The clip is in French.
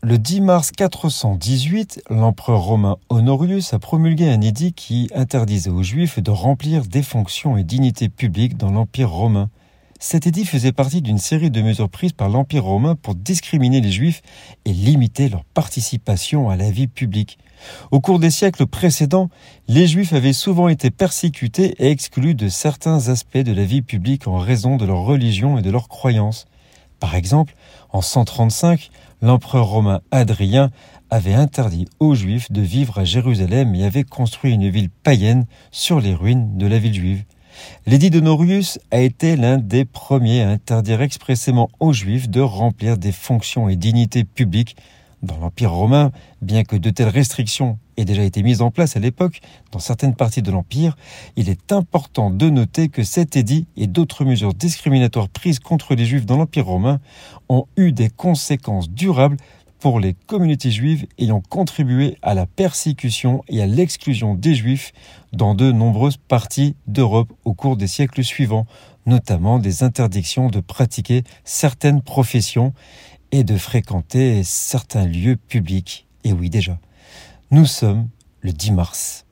Le 10 mars 418, l'empereur romain Honorius a promulgué un édit qui interdisait aux juifs de remplir des fonctions et dignités publiques dans l'Empire romain. Cet édit faisait partie d'une série de mesures prises par l'Empire romain pour discriminer les juifs et limiter leur participation à la vie publique. Au cours des siècles précédents, les juifs avaient souvent été persécutés et exclus de certains aspects de la vie publique en raison de leur religion et de leurs croyances. Par exemple, en 135, l'empereur romain Adrien avait interdit aux Juifs de vivre à Jérusalem et avait construit une ville païenne sur les ruines de la ville juive. L'édit de Norius a été l'un des premiers à interdire expressément aux Juifs de remplir des fonctions et dignités publiques dans l'Empire romain, bien que de telles restrictions aient déjà été mises en place à l'époque dans certaines parties de l'Empire, il est important de noter que cet édit et d'autres mesures discriminatoires prises contre les Juifs dans l'Empire romain ont eu des conséquences durables pour les communautés juives ayant contribué à la persécution et à l'exclusion des Juifs dans de nombreuses parties d'Europe au cours des siècles suivants, notamment des interdictions de pratiquer certaines professions et de fréquenter certains lieux publics. Et oui déjà, nous sommes le 10 mars.